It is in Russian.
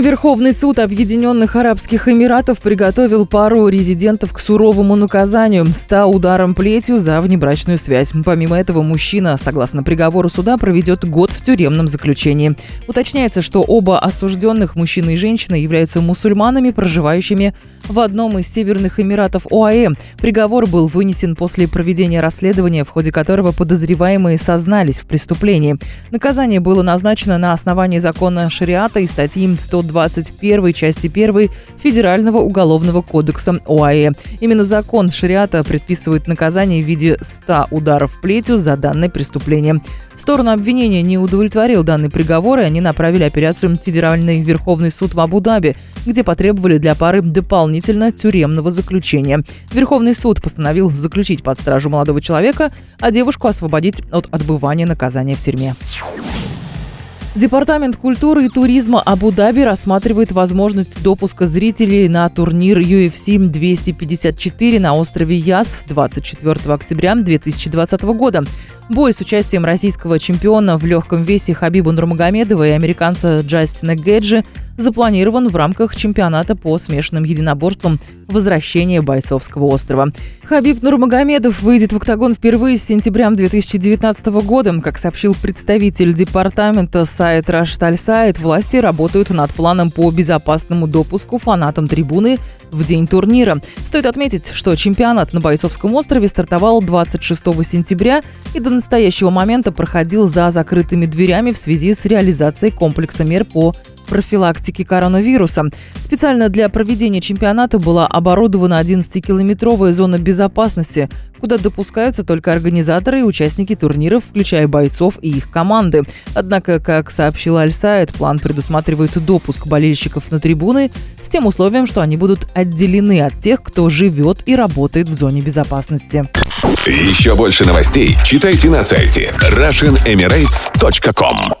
Верховный суд Объединенных Арабских Эмиратов приготовил пару резидентов к суровому наказанию – 100 ударом плетью за внебрачную связь. Помимо этого, мужчина, согласно приговору суда, проведет год в тюремном заключении. Уточняется, что оба осужденных, мужчина и женщина, являются мусульманами, проживающими в одном из северных эмиратов ОАЭ. Приговор был вынесен после проведения расследования, в ходе которого подозреваемые сознались в преступлении. Наказание было назначено на основании закона шариата и статьи 100 121 части 1 Федерального уголовного кодекса ОАЭ. Именно закон шариата предписывает наказание в виде 100 ударов плетью за данное преступление. Сторону обвинения не удовлетворил данный приговор, и они направили операцию в Федеральный Верховный суд в Абу-Даби, где потребовали для пары дополнительно тюремного заключения. Верховный суд постановил заключить под стражу молодого человека, а девушку освободить от отбывания наказания в тюрьме. Департамент культуры и туризма Абу-Даби рассматривает возможность допуска зрителей на турнир UFC 254 на острове Яс 24 октября 2020 года. Бой с участием российского чемпиона в легком весе Хабиба Нурмагомедова и американца Джастина Геджи запланирован в рамках чемпионата по смешанным единоборствам «Возвращение бойцовского острова». Хабиб Нурмагомедов выйдет в октагон впервые с сентября 2019 года. Как сообщил представитель департамента сайт Рашталь Сайт, власти работают над планом по безопасному допуску фанатам трибуны в день турнира. Стоит отметить, что чемпионат на Бойцовском острове стартовал 26 сентября и до настоящего момента проходил за закрытыми дверями в связи с реализацией комплекса мер по профилактики коронавируса. Специально для проведения чемпионата была оборудована 11-километровая зона безопасности, куда допускаются только организаторы и участники турниров, включая бойцов и их команды. Однако, как сообщил Альсайд, план предусматривает допуск болельщиков на трибуны с тем условием, что они будут отделены от тех, кто живет и работает в зоне безопасности. Еще больше новостей читайте на сайте RussianEmirates.com